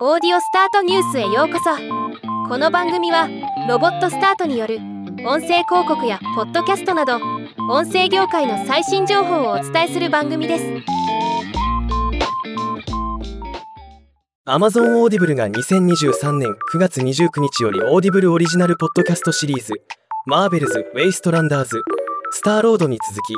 オーディオスタートニュースへようこそ。この番組はロボットスタートによる音声広告やポッドキャストなど音声業界の最新情報をお伝えする番組です。Amazon オーディブルが2023年9月29日よりオーディブルオリジナルポッドキャストシリーズマーベルズ・ウェイストランダーズスターロードに続き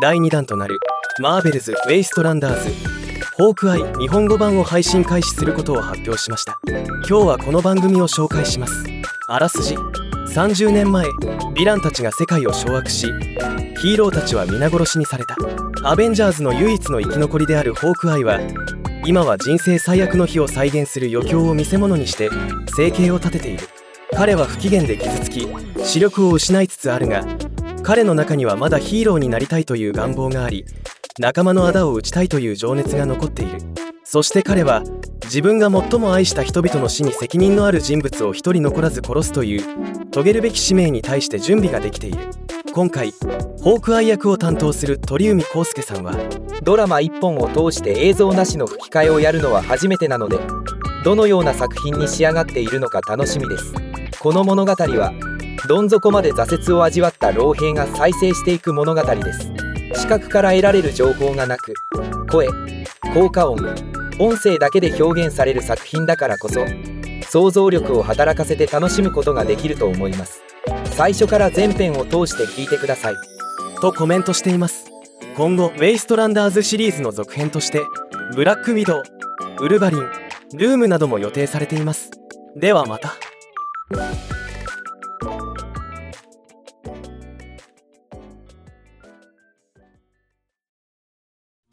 第2弾となるマーベルズ・ウェイストランダーズホークアイ日本語版を配信開始することを発表しました。今日はこの番組を紹介します。あらすじ。30年前ヴィランたちが世界を掌握しヒーローたちは皆殺しにされた。アベンジャーズの唯一の生き残りであるホークアイは今は人生最悪の日を再現する余興を見せ物にして生計を立てている。彼は不機嫌で傷つき視力を失いつつあるが彼の中にはまだヒーローになりたいという願望があり仲間の仇を討ちたいという情熱が残っている。そして彼は自分が最も愛した人々の死に責任のある人物を一人残らず殺すという遂げるべき使命に対して準備ができている。今回ホークアイ役を担当する鳥海浩介さんはドラマ1本を通して映像なしの吹き替えをやるのは初めてなのでどのような作品に仕上がっているのか楽しみです。この物語はどん底まで挫折を味わった老兵が再生していく物語です。視覚から得られる情報がなく声効果音音声だけで表現される作品だからこそ想像力を働かせて楽しむことができると思います。最初から全編を通して聞いてください。とコメントしています。今後ウェイストランダーズシリーズの続編としてブラックウィドウウルヴァリンルームなども予定されています。ではまた。